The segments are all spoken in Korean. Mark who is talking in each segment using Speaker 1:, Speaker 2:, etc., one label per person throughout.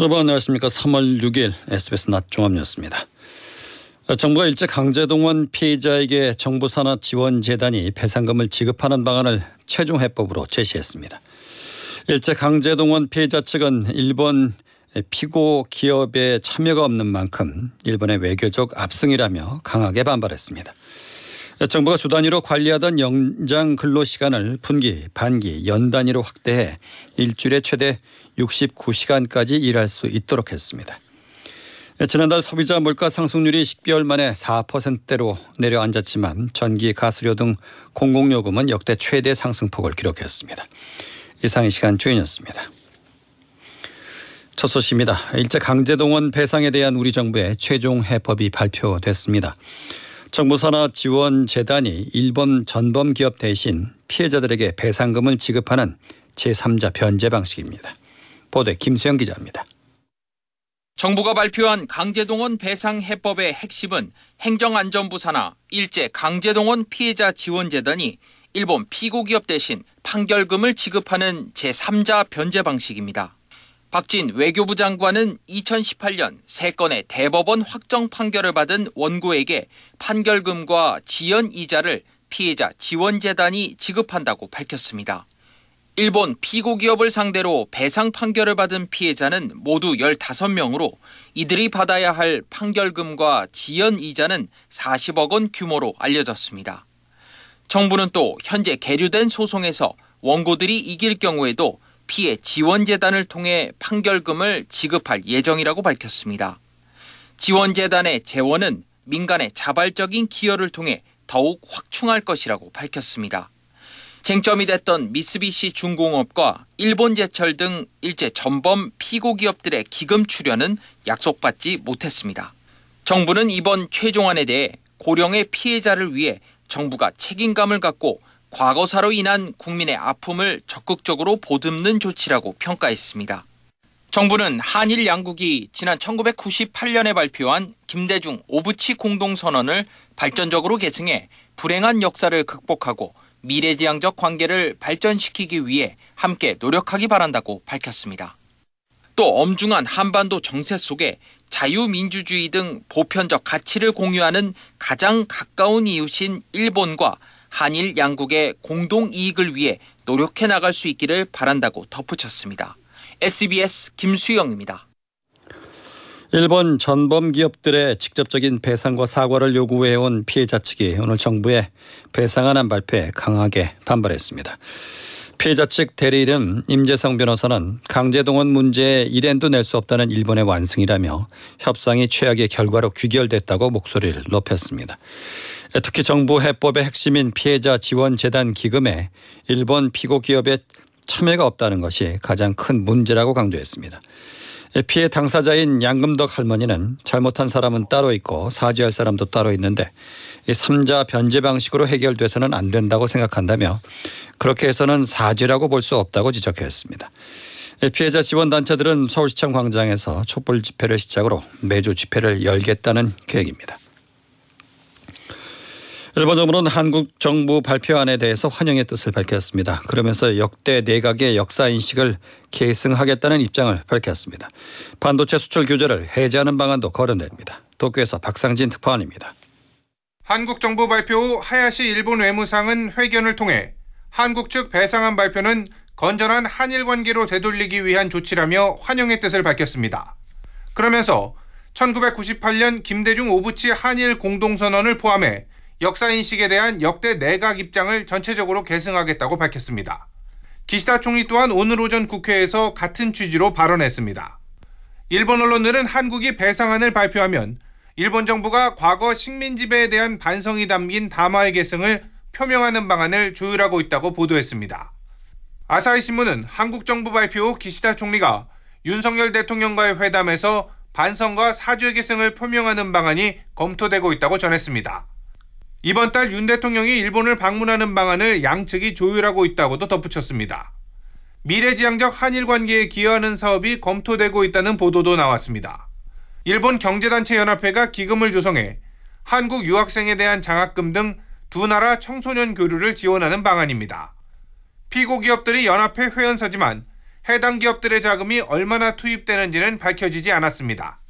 Speaker 1: 여러분 안녕하십니까. 3월 6일 SBS 낮 종합뉴스입니다. 정부가 일제 강제동원 피해자에게 정부 산하 지원 재단이 배상금을 지급하는 방안을 최종 해법으로 제시했습니다. 일제 강제동원 피해자 측은 일본 피고 기업에 참여가 없는 만큼 일본의 외교적 압승이라며 강하게 반발했습니다. 정부가 주 단위로 관리하던 연장 근로 시간을 분기, 반기, 연 단위로 확대해 일주일에 최대 69시간까지 일할 수 있도록 했습니다. 지난달 소비자 물가 상승률이 10개월 만에 4%대로 내려앉았지만 전기, 가스료 등 공공요금은 역대 최대 상승폭을 기록했습니다. 이상 이 시간 주인이었습니다. 첫 소식입니다. 일제 강제동원 배상에 대한 우리 정부의 최종 해법이 발표됐습니다. 정부 산하 지원 재단이 일본 전범 기업 대신 피해자들에게 배상금을 지급하는 제3자 변제 방식입니다. 보도에 김수영 기자입니다.
Speaker 2: 정부가 발표한 강제동원 배상 해법의 핵심은 행정안전부 산하 일제 강제동원 피해자 지원재단이 일본 피고기업 대신 판결금을 지급하는 제3자 변제 방식입니다. 박진 외교부 장관은 2018년 세 건의 대법원 확정 판결을 받은 원고에게 판결금과 지연 이자를 피해자 지원재단이 지급한다고 밝혔습니다. 일본 피고 기업을 상대로 배상 판결을 받은 피해자는 모두 15명으로 이들이 받아야 할 판결금과 지연 이자는 40억 원 규모로 알려졌습니다. 정부는 또 현재 계류된 소송에서 원고들이 이길 경우에도 피해 지원재단을 통해 판결금을 지급할 예정이라고 밝혔습니다. 지원재단의 재원은 민간의 자발적인 기여를 통해 더욱 확충할 것이라고 밝혔습니다. 쟁점이 됐던 미쓰비시 중공업과 일본제철 등 일제 전범 피고 기업들의 기금 출연은 약속받지 못했습니다. 정부는 이번 최종안에 대해 고령의 피해자를 위해 정부가 책임감을 갖고 과거사로 인한 국민의 아픔을 적극적으로 보듬는 조치라고 평가했습니다. 정부는 한일 양국이 지난 1998년에 발표한 김대중 오부치 공동선언을 발전적으로 계승해 불행한 역사를 극복하고 미래지향적 관계를 발전시키기 위해 함께 노력하기 바란다고 밝혔습니다. 또 엄중한 한반도 정세 속에 자유민주주의 등 보편적 가치를 공유하는 가장 가까운 이웃인 일본과 한일 양국의 공동 이익을 위해 노력해 나갈 수 있기를 바란다고 덧붙였습니다. SBS 김수영입니다.
Speaker 1: 일본 전범 기업들의 직접적인 배상과 사과를 요구해온 피해자 측이 오늘 정부의 배상안안 발표에 강하게 반발했습니다. 피해자 측 대리인 임재성 변호사는 강제동원 문제에 일엔도 낼 수 없다는 일본의 완승이라며 협상이 최악의 결과로 귀결됐다고 목소리를 높였습니다. 특히 정부 해법의 핵심인 피해자 지원 재단 기금에 일본 피고 기업의 참여가 없다는 것이 가장 큰 문제라고 강조했습니다. 피해 당사자인 양금덕 할머니는 잘못한 사람은 따로 있고 사죄할 사람도 따로 있는데 이 3자 변제 방식으로 해결돼서는 안 된다고 생각한다며 그렇게 해서는 사죄라고 볼 수 없다고 지적했습니다. 피해자 지원단체들은 서울시청 광장에서 촛불 집회를 시작으로 매주 집회를 열겠다는 계획입니다. 일본 정부는 한국 정부 발표안에 대해서 환영의 뜻을 밝혔습니다. 그러면서 역대 내각의 역사 인식을 계승하겠다는 입장을 밝혔습니다. 반도체 수출 규제를 해제하는 방안도 거론됩니다. 도쿄에서 박상진 특파원입니다.
Speaker 3: 한국 정부 발표 후 하야시 일본 외무상은 회견을 통해 한국 측 배상안 발표는 건전한 한일 관계로 되돌리기 위한 조치라며 환영의 뜻을 밝혔습니다. 그러면서 1998년 김대중 오부치 한일 공동선언을 포함해 역사인식에 대한 역대 내각 입장을 전체적으로 계승하겠다고 밝혔습니다. 기시다 총리 또한 오늘 오전 국회에서 같은 취지로 발언했습니다. 일본 언론들은 한국이 배상안을 발표하면 일본 정부가 과거 식민 지배에 대한 반성이 담긴 담화의 계승을 표명하는 방안을 조율하고 있다고 보도했습니다. 아사히 신문은 한국 정부 발표 후 기시다 총리가 윤석열 대통령과의 회담에서 반성과 사죄 계승을 표명하는 방안이 검토되고 있다고 전했습니다. 이번 달 윤 대통령이 일본을 방문하는 방안을 양측이 조율하고 있다고도 덧붙였습니다. 미래지향적 한일 관계에 기여하는 사업이 검토되고 있다는 보도도 나왔습니다. 일본 경제단체 연합회가 기금을 조성해 한국 유학생에 대한 장학금 등 두 나라 청소년 교류를 지원하는 방안입니다. 피고 기업들이 연합회 회원사지만
Speaker 4: 해당 기업들의 자금이 얼마나 투입되는지는 밝혀지지 않았습니다.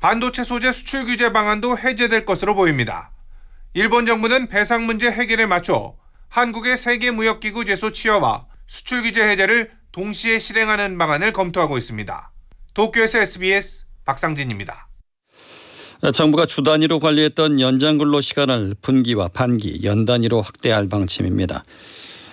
Speaker 4: 반도체 소재 수출 규제 방안도 해제될 것으로 보입니다. 일본 정부는 배상 문제 해결에 맞춰 한국의 세계무역기구 제소 취하와 수출 규제 해제를 동시에 실행하는 방안을 검토하고 있습니다. 도쿄에서 SBS 박상진입니다.
Speaker 1: 정부가 주 단위로 관리했던 연장 근로 시간을 분기와 반기, 연 단위로 확대할 방침입니다.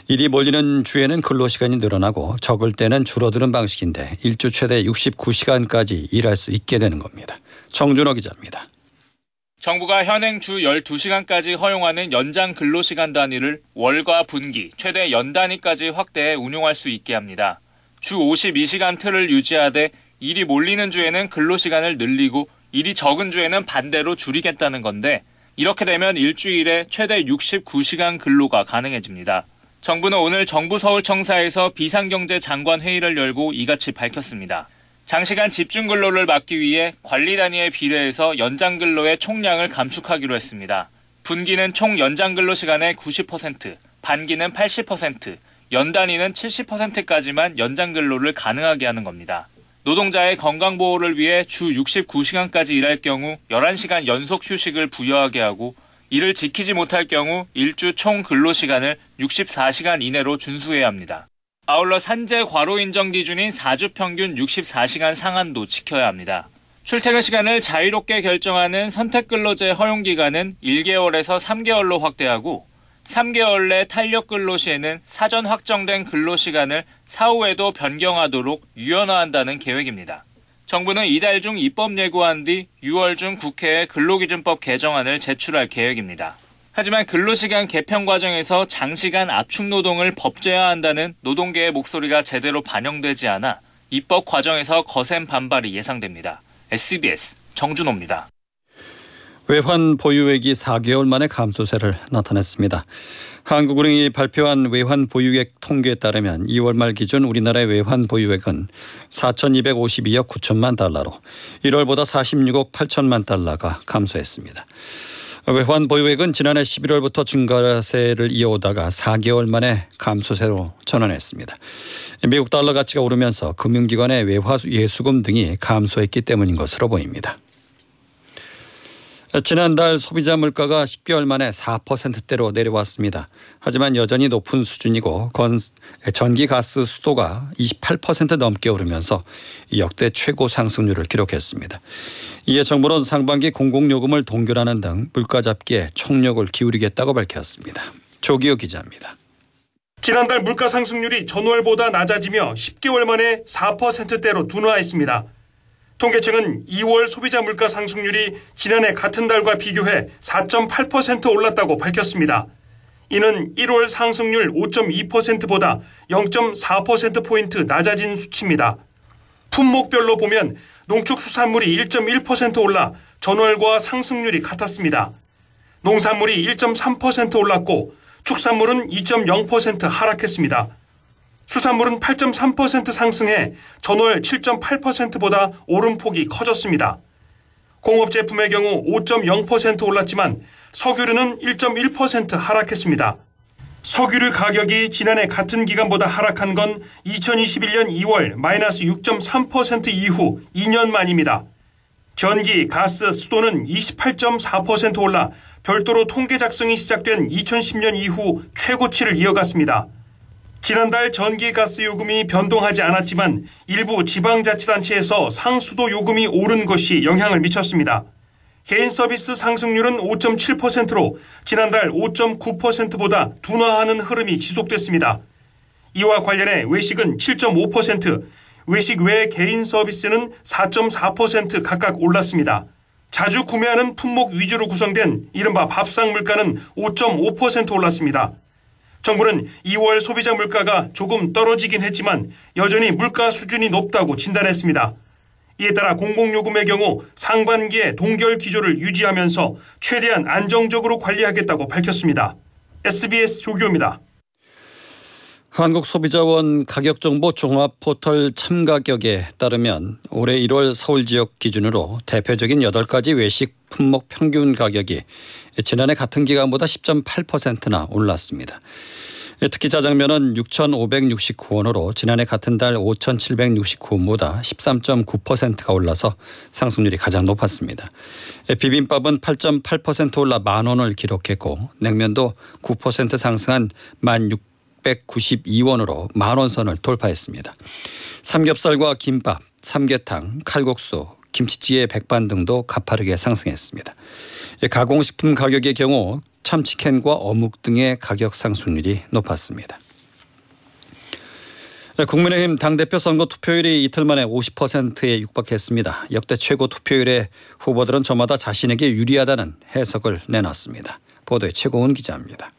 Speaker 1: 일이 몰리는 주에는 근로 시간이 늘어나고 적을 때는 줄어드는 방식인데 일주 최대 69시간까지 일할 수 있게 되는 겁니다. 정준호 기자입니다.
Speaker 5: 정부가 현행 주 12시간까지 허용하는 연장 근로시간 단위를 월과 분기, 최대 연 단위까지 확대해 운용할 수 있게 합니다. 주 52시간 틀을 유지하되 일이 몰리는 주에는 근로시간을 늘리고 일이 적은 주에는 반대로 줄이겠다는 건데 이렇게 되면 일주일에 최대 69시간 근로가 가능해집니다. 정부는 오늘 정부 서울청사에서 비상경제 장관 회의를 열고 이같이 밝혔습니다. 장시간 집중 근로를 막기 위해 관리 단위에 비례해서 연장 근로의 총량을 감축하기로 했습니다. 분기는 총 연장 근로 시간의 90%, 반기는 80%, 연 단위는 70%까지만 연장 근로를 가능하게 하는 겁니다. 노동자의 건강 보호를 위해 주 69시간까지 일할 경우 11시간 연속 휴식을 부여하게 하고 이를 지키지 못할 경우 일주 총 근로 시간을 64시간 이내로 준수해야 합니다. 아울러 산재 과로 인정 기준인 4주 평균 64시간 상한도 지켜야 합니다. 출퇴근 시간을 자유롭게 결정하는 선택 근로제 허용 기간은 1개월에서 3개월로 확대하고 3개월 내 탄력 근로 시에는 사전 확정된 근로 시간을 사후에도 변경하도록 유연화한다는 계획입니다. 정부는 이달 중 입법 예고한 뒤 6월 중 국회에 근로기준법 개정안을 제출할 계획입니다. 하지만 근로시간 개편 과정에서 장시간 압축 노동을 법제화한다는 노동계의 목소리가 제대로 반영되지 않아 입법 과정에서 거센 반발이 예상됩니다. SBS 정준호입니다.
Speaker 1: 외환 보유액이 4개월 만에 감소세를 나타냈습니다. 한국은행이 발표한 외환 보유액 통계에 따르면 2월 말 기준 우리나라의 외환 보유액은 4,252억 9천만 달러로 1월보다 46억 8천만 달러가 감소했습니다. 외환 보유액은 지난해 11월부터 증가세를 이어오다가 4개월 만에 감소세로 전환했습니다. 미국 달러 가치가 오르면서 금융기관의 외화 예수금 등이 감소했기 때문인 것으로 보입니다. 지난달 소비자 물가가 10개월 만에 4%대로 내려왔습니다. 하지만 여전히 높은 수준이고 전기 가스 수도가 28% 넘게 오르면서 역대 최고 상승률을 기록했습니다. 이에 정부는 상반기 공공요금을 동결하는 등 물가 잡기에 총력을 기울이겠다고 밝혔습니다. 조기호 기자입니다.
Speaker 3: 지난달 물가 상승률이 전월보다 낮아지며 10개월 만에 4%대로 둔화했습니다. 통계청은 2월 소비자 물가 상승률이 지난해 같은 달과 비교해 4.8% 올랐다고 밝혔습니다. 이는 1월 상승률 5.2%보다 0.4%포인트 낮아진 수치입니다. 품목별로 보면 농축수산물이 1.1% 올라 전월과 상승률이 같았습니다. 농산물이 1.3% 올랐고 축산물은 2.0% 하락했습니다. 수산물은 8.3% 상승해 전월 7.8%보다 오름폭이 커졌습니다. 공업제품의 경우 5.0% 올랐지만 석유류는 1.1% 하락했습니다. 석유류 가격이 지난해 같은 기간보다 하락한 건 2021년 2월 마이너스 6.3% 이후 2년 만입니다. 전기, 가스, 수도는 28.4% 올라 별도로 통계 작성이 시작된 2010년 이후 최고치를 이어갔습니다. 지난달 전기가스 요금이 변동하지 않았지만 일부 지방자치단체에서 상수도 요금이 오른 것이 영향을 미쳤습니다. 개인 서비스 상승률은 5.7%로 지난달 5.9%보다 둔화하는 흐름이 지속됐습니다. 이와 관련해 외식은 7.5%, 외식 외 개인 서비스는 4.4% 각각 올랐습니다. 자주 구매하는 품목 위주로 구성된 이른바 밥상 물가는 5.5% 올랐습니다. 정부는 2월 소비자 물가가 조금 떨어지긴 했지만 여전히 물가 수준이 높다고 진단했습니다. 이에 따라 공공요금의 경우 상반기에 동결 기조를 유지하면서 최대한 안정적으로 관리하겠다고 밝혔습니다. SBS 조교입니다.
Speaker 1: 한국소비자원 가격정보 종합 포털 참가격에 따르면 올해 1월 서울 지역 기준으로 대표적인 8가지 외식 품목 평균 가격이 지난해 같은 기간보다 10.8%나 올랐습니다. 예, 특히 짜장면은 6,569원으로 지난해 같은 달 5,769원보다 13.9%가 올라서 상승률이 가장 높았습니다. 예, 비빔밥은 8.8% 올라 만 원을 기록했고 냉면도 9% 상승한 1,692원으로 만원 선을 돌파했습니다. 삼겹살과 김밥, 삼계탕, 칼국수, 김치찌개 백반 등도 가파르게 상승했습니다. 예, 가공식품 가격의 경우 참치캔과 어묵 등의 가격 상승률이 높았습니다. 네, 국민의힘 당대표 선거 투표율이 이틀 만에 50%에 육박했습니다. 역대 최고 투표율에 후보들은 저마다 자신에게 유리하다는 해석을 내놨습니다. 보도에 최고은 기자입니다.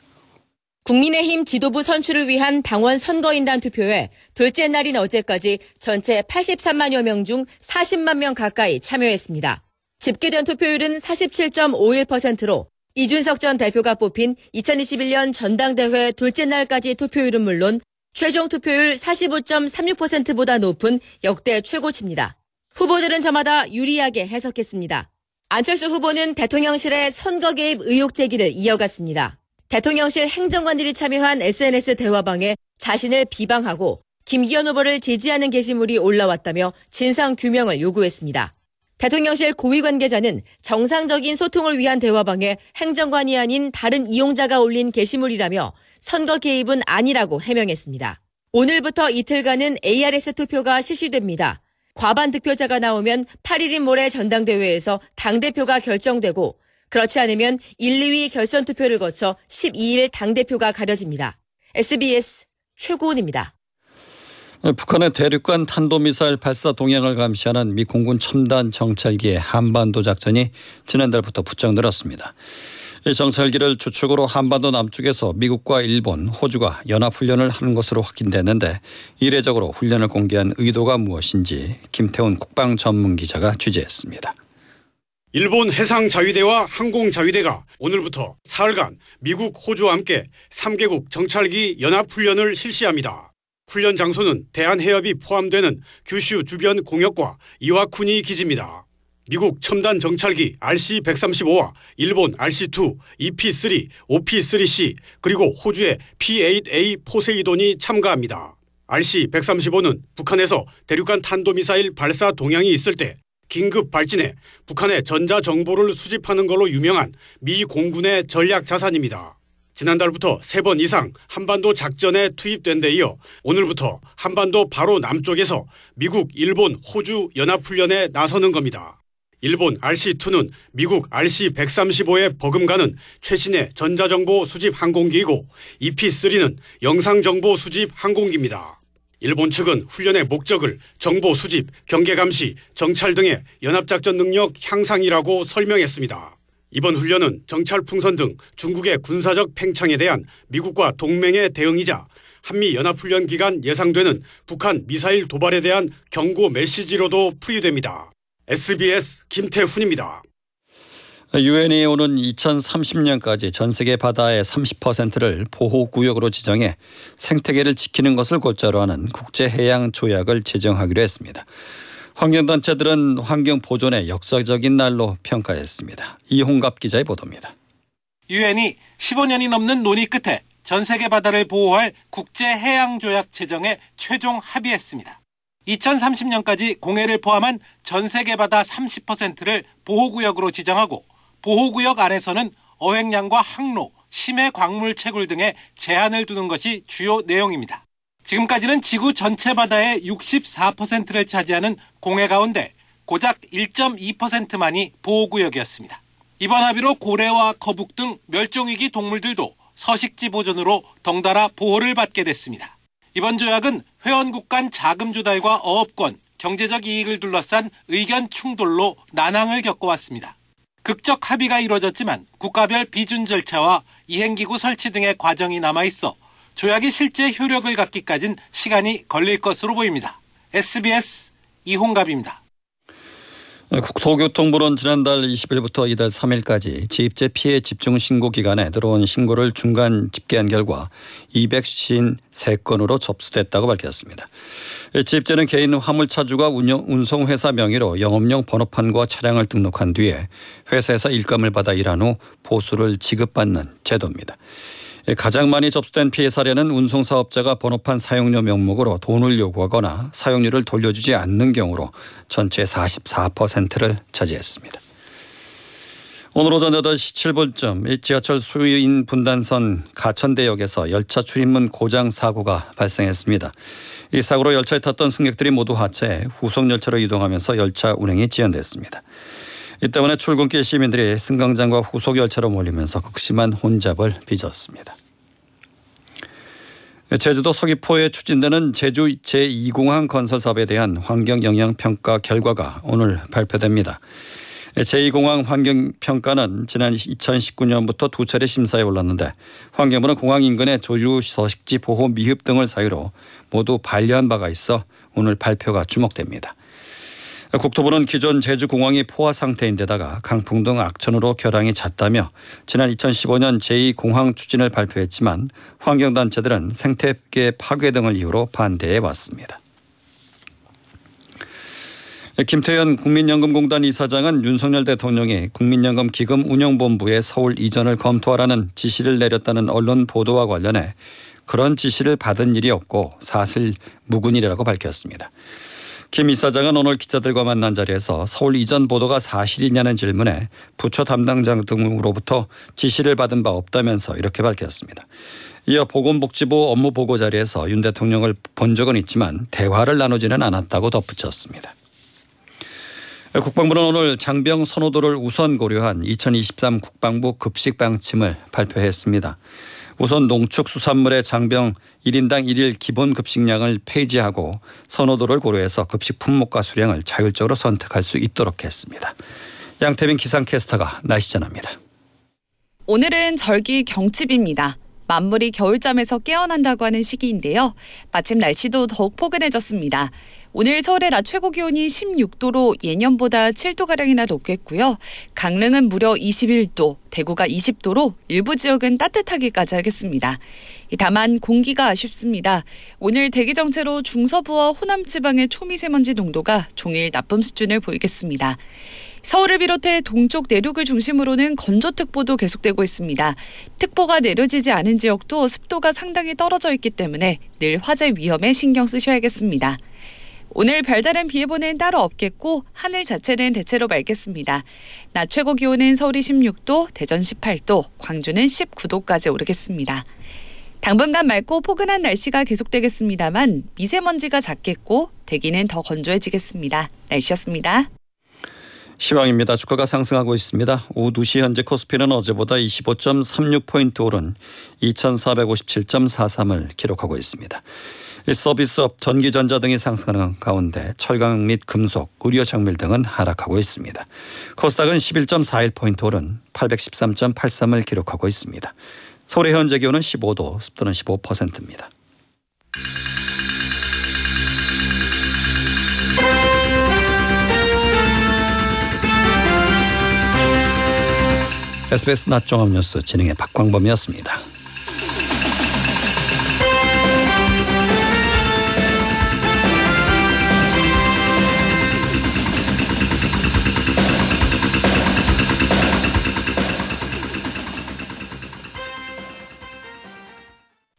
Speaker 6: 국민의힘 지도부 선출을 위한 당원 선거인단 투표에 둘째 날인 어제까지 전체 83만여 명 중 40만 명 가까이 참여했습니다. 집계된 투표율은 47.51%로 이준석 전 대표가 뽑힌 2021년 전당대회 둘째 날까지 투표율은 물론 최종 투표율 45.36%보다 높은 역대 최고치입니다. 후보들은 저마다 유리하게 해석했습니다. 안철수 후보는 대통령실의 선거 개입 의혹 제기를 이어갔습니다. 대통령실 행정관들이 참여한 SNS 대화방에 자신을 비방하고 김기현 후보를 지지하는 게시물이 올라왔다며 진상 규명을 요구했습니다. 대통령실 고위 관계자는 정상적인 소통을 위한 대화방에 행정관이 아닌 다른 이용자가 올린 게시물이라며 선거 개입은 아니라고 해명했습니다. 오늘부터 이틀간은 ARS 투표가 실시됩니다. 과반 득표자가 나오면 8일인 모레 전당대회에서 당대표가 결정되고 그렇지 않으면 1, 2위 결선 투표를 거쳐 12일 당대표가 가려집니다. SBS 최고은입니다.
Speaker 1: 북한의 대륙간 탄도미사일 발사 동향을 감시하는 미 공군 첨단 정찰기의 한반도 작전이 지난달부터 부쩍 늘었습니다. 이 정찰기를 주축으로 한반도 남쪽에서 미국과 일본, 호주가 연합훈련을 하는 것으로 확인됐는데 이례적으로 훈련을 공개한 의도가 무엇인지 김태훈 국방 전문 기자가 취재했습니다.
Speaker 7: 일본 해상자위대와 항공자위대가 오늘부터 사흘간 미국, 호주와 함께 3개국 정찰기 연합훈련을 실시합니다. 훈련 장소는 대한해협이 포함되는 규슈 주변 공역과 이와쿠니 기지입니다. 미국 첨단 정찰기 RC-135와 일본 RC-2, EP-3, OP-3C 그리고 호주의 P-8A 포세이돈이 참가합니다. RC-135는 북한에서 대륙간 탄도미사일 발사 동향이 있을 때 긴급 발진해 북한의 전자 정보를 수집하는 걸로 유명한 미 공군의 전략 자산입니다. 지난달부터 세 번 이상 한반도 작전에 투입된 데 이어 오늘부터 한반도 바로 남쪽에서 미국, 일본, 호주 연합훈련에 나서는 겁니다. 일본 RC-2는 미국 RC-135에 버금가는 최신의 전자정보 수집 항공기이고 EP-3는 영상정보 수집 항공기입니다. 일본 측은 훈련의 목적을 정보 수집, 경계 감시, 정찰 등의 연합작전 능력 향상이라고 설명했습니다. 이번 훈련은 정찰 풍선 등 중국의 군사적 팽창에 대한 미국과 동맹의 대응이자 한미 연합훈련 기간 예상되는 북한 미사일 도발에 대한 경고 메시지로도 풀이됩니다. SBS 김태훈입니다.
Speaker 1: 유엔이 오는 2030년까지 전 세계 바다의 30%를 보호 구역으로 지정해 생태계를 지키는 것을 골자로 하는 국제 해양 조약을 제정하기로 했습니다. 환경단체들은 환경 보존의 역사적인 날로 평가했습니다. 이홍갑 기자의 보도입니다.
Speaker 8: 유엔이 15년이 넘는 논의 끝에 전 세계 바다를 보호할 국제 해양 조약 제정에 최종 합의했습니다. 2030년까지 공해를 포함한 전 세계 바다 30%를 보호구역으로 지정하고 보호구역 안에서는 어획량과 항로, 심해 광물 채굴 등의 제한을 두는 것이 주요 내용입니다. 지금까지는 지구 전체 바다의 64%를 차지하는 공해 가운데 고작 1.2%만이 보호구역이었습니다. 이번 합의로 고래와 거북 등 멸종위기 동물들도 서식지 보존으로 덩달아 보호를 받게 됐습니다. 이번 조약은 회원국 간 자금 조달과 어업권, 경제적 이익을 둘러싼 의견 충돌로 난항을 겪어왔습니다. 극적 합의가 이루어졌지만 국가별 비준 절차와 이행기구 설치 등의 과정이 남아있어 조약이 실제 효력을 갖기까진 시간이 걸릴 것으로 보입니다. SBS 이홍갑입니다.
Speaker 1: 국토교통부는 지난달 20일부터 이달 3일까지 지입재 피해 집중 신고 기간에 들어온 신고를 중간 집계한 결과 253건으로 접수됐다고 밝혔습니다. 지입재는 개인 화물차주가 운영, 운송회사 명의로 영업용 번호판과 차량을 등록한 뒤에 회사에서 일감을 받아 일한 후 보수를 지급받는 제도입니다. 가장 많이 접수된 피해 사례는 운송사업자가 번호판 사용료 명목으로 돈을 요구하거나 사용료를 돌려주지 않는 경우로 전체 44%를 차지했습니다. 오늘 오전 8시 7분쯤 지하철 수인 분단선 가천대역에서 열차 출입문 고장 사고가 발생했습니다. 이 사고로 열차에 탔던 승객들이 모두 하차해 후속 열차로 이동하면서 열차 운행이 지연됐습니다. 이 때문에 출근길 시민들이 승강장과 후속 열차로 몰리면서 극심한 혼잡을 빚었습니다. 제주도 서귀포에 추진되는 제주 제2공항 건설 사업에 대한 환경 영향 평가 결과가 오늘 발표됩니다. 제2공항 환경평가는 지난 2019년부터 두 차례 심사에 올랐는데 환경부는 공항 인근의 조류 서식지 보호 미흡 등을 사유로 모두 반려한 바가 있어 오늘 발표가 주목됩니다. 국토부는 기존 제주공항이 포화 상태인데다가 강풍 등 악천후로 결항이 잦다며 지난 2015년 제2공항 추진을 발표했지만 환경단체들은 생태계 파괴 등을 이유로 반대해 왔습니다. 김태현 국민연금공단 이사장은 윤석열 대통령이 국민연금 기금 운영본부의 서울 이전을 검토하라는 지시를 내렸다는 언론 보도와 관련해 그런 지시를 받은 일이 없고 사실 무근이라고 밝혔습니다. 김 이사장은 오늘 기자들과 만난 자리에서 서울 이전 보도가 사실이냐는 질문에 부처 담당자 등으로부터 지시를 받은 바 없다면서 이렇게 밝혔습니다. 이어 보건복지부 업무 보고 자리에서 윤 대통령을 본 적은 있지만 대화를 나누지는 않았다고 덧붙였습니다. 국방부는 오늘 장병 선호도를 우선 고려한 2023 국방부 급식 방침을 발표했습니다. 우선 농축수산물의 장병 1인당 1일 기본 급식량을 폐지하고 선호도를 고려해서 급식 품목과 수량을 자율적으로 선택할 수 있도록 했습니다. 양태빈 기상캐스터가 날씨 전합니다.
Speaker 9: 오늘은 절기 경칩입니다. 만물이 겨울잠에서 깨어난다고 하는 시기인데요. 마침 날씨도 더욱 포근해졌습니다. 오늘 서울의 낮 최고 기온이 16도로 예년보다 7도가량이나 높겠고요. 강릉은 무려 21도, 대구가 20도로 일부 지역은 따뜻하기까지 하겠습니다. 다만 공기가 아쉽습니다. 오늘 대기 정체로 중서부와 호남 지방의 초미세먼지 농도가 종일 나쁨 수준을 보이겠습니다. 서울을 비롯해 동쪽 내륙을 중심으로는 건조특보도 계속되고 있습니다. 특보가 내려지지 않은 지역도 습도가 상당히 떨어져 있기 때문에 늘 화재 위험에 신경 쓰셔야겠습니다. 오늘 별다른 비 예보는 따로 없겠고 하늘 자체는 대체로 맑겠습니다. 낮 최고 기온은 서울이 16도, 대전 18도, 광주는 19도까지 오르겠습니다. 당분간 맑고 포근한 날씨가 계속되겠습니다만 미세먼지가 작겠고 대기는 더 건조해지겠습니다. 날씨였습니다.
Speaker 1: 시황입니다. 주가가 상승하고 있습니다. 오후 2시 현재 코스피는 어제보다 25.36포인트 오른 2457.43을 기록하고 있습니다. 이 서비스업, 전기전자 등이 상승하는 가운데 철강 및 금속, 의료 정밀 등은 하락하고 있습니다. 코스닥은 11.41포인트 오른 813.83을 기록하고 있습니다. 서울의 현재 기온은 15도, 습도는 15%입니다. SBS 낮 종합뉴스 진행의 박광범이었습니다.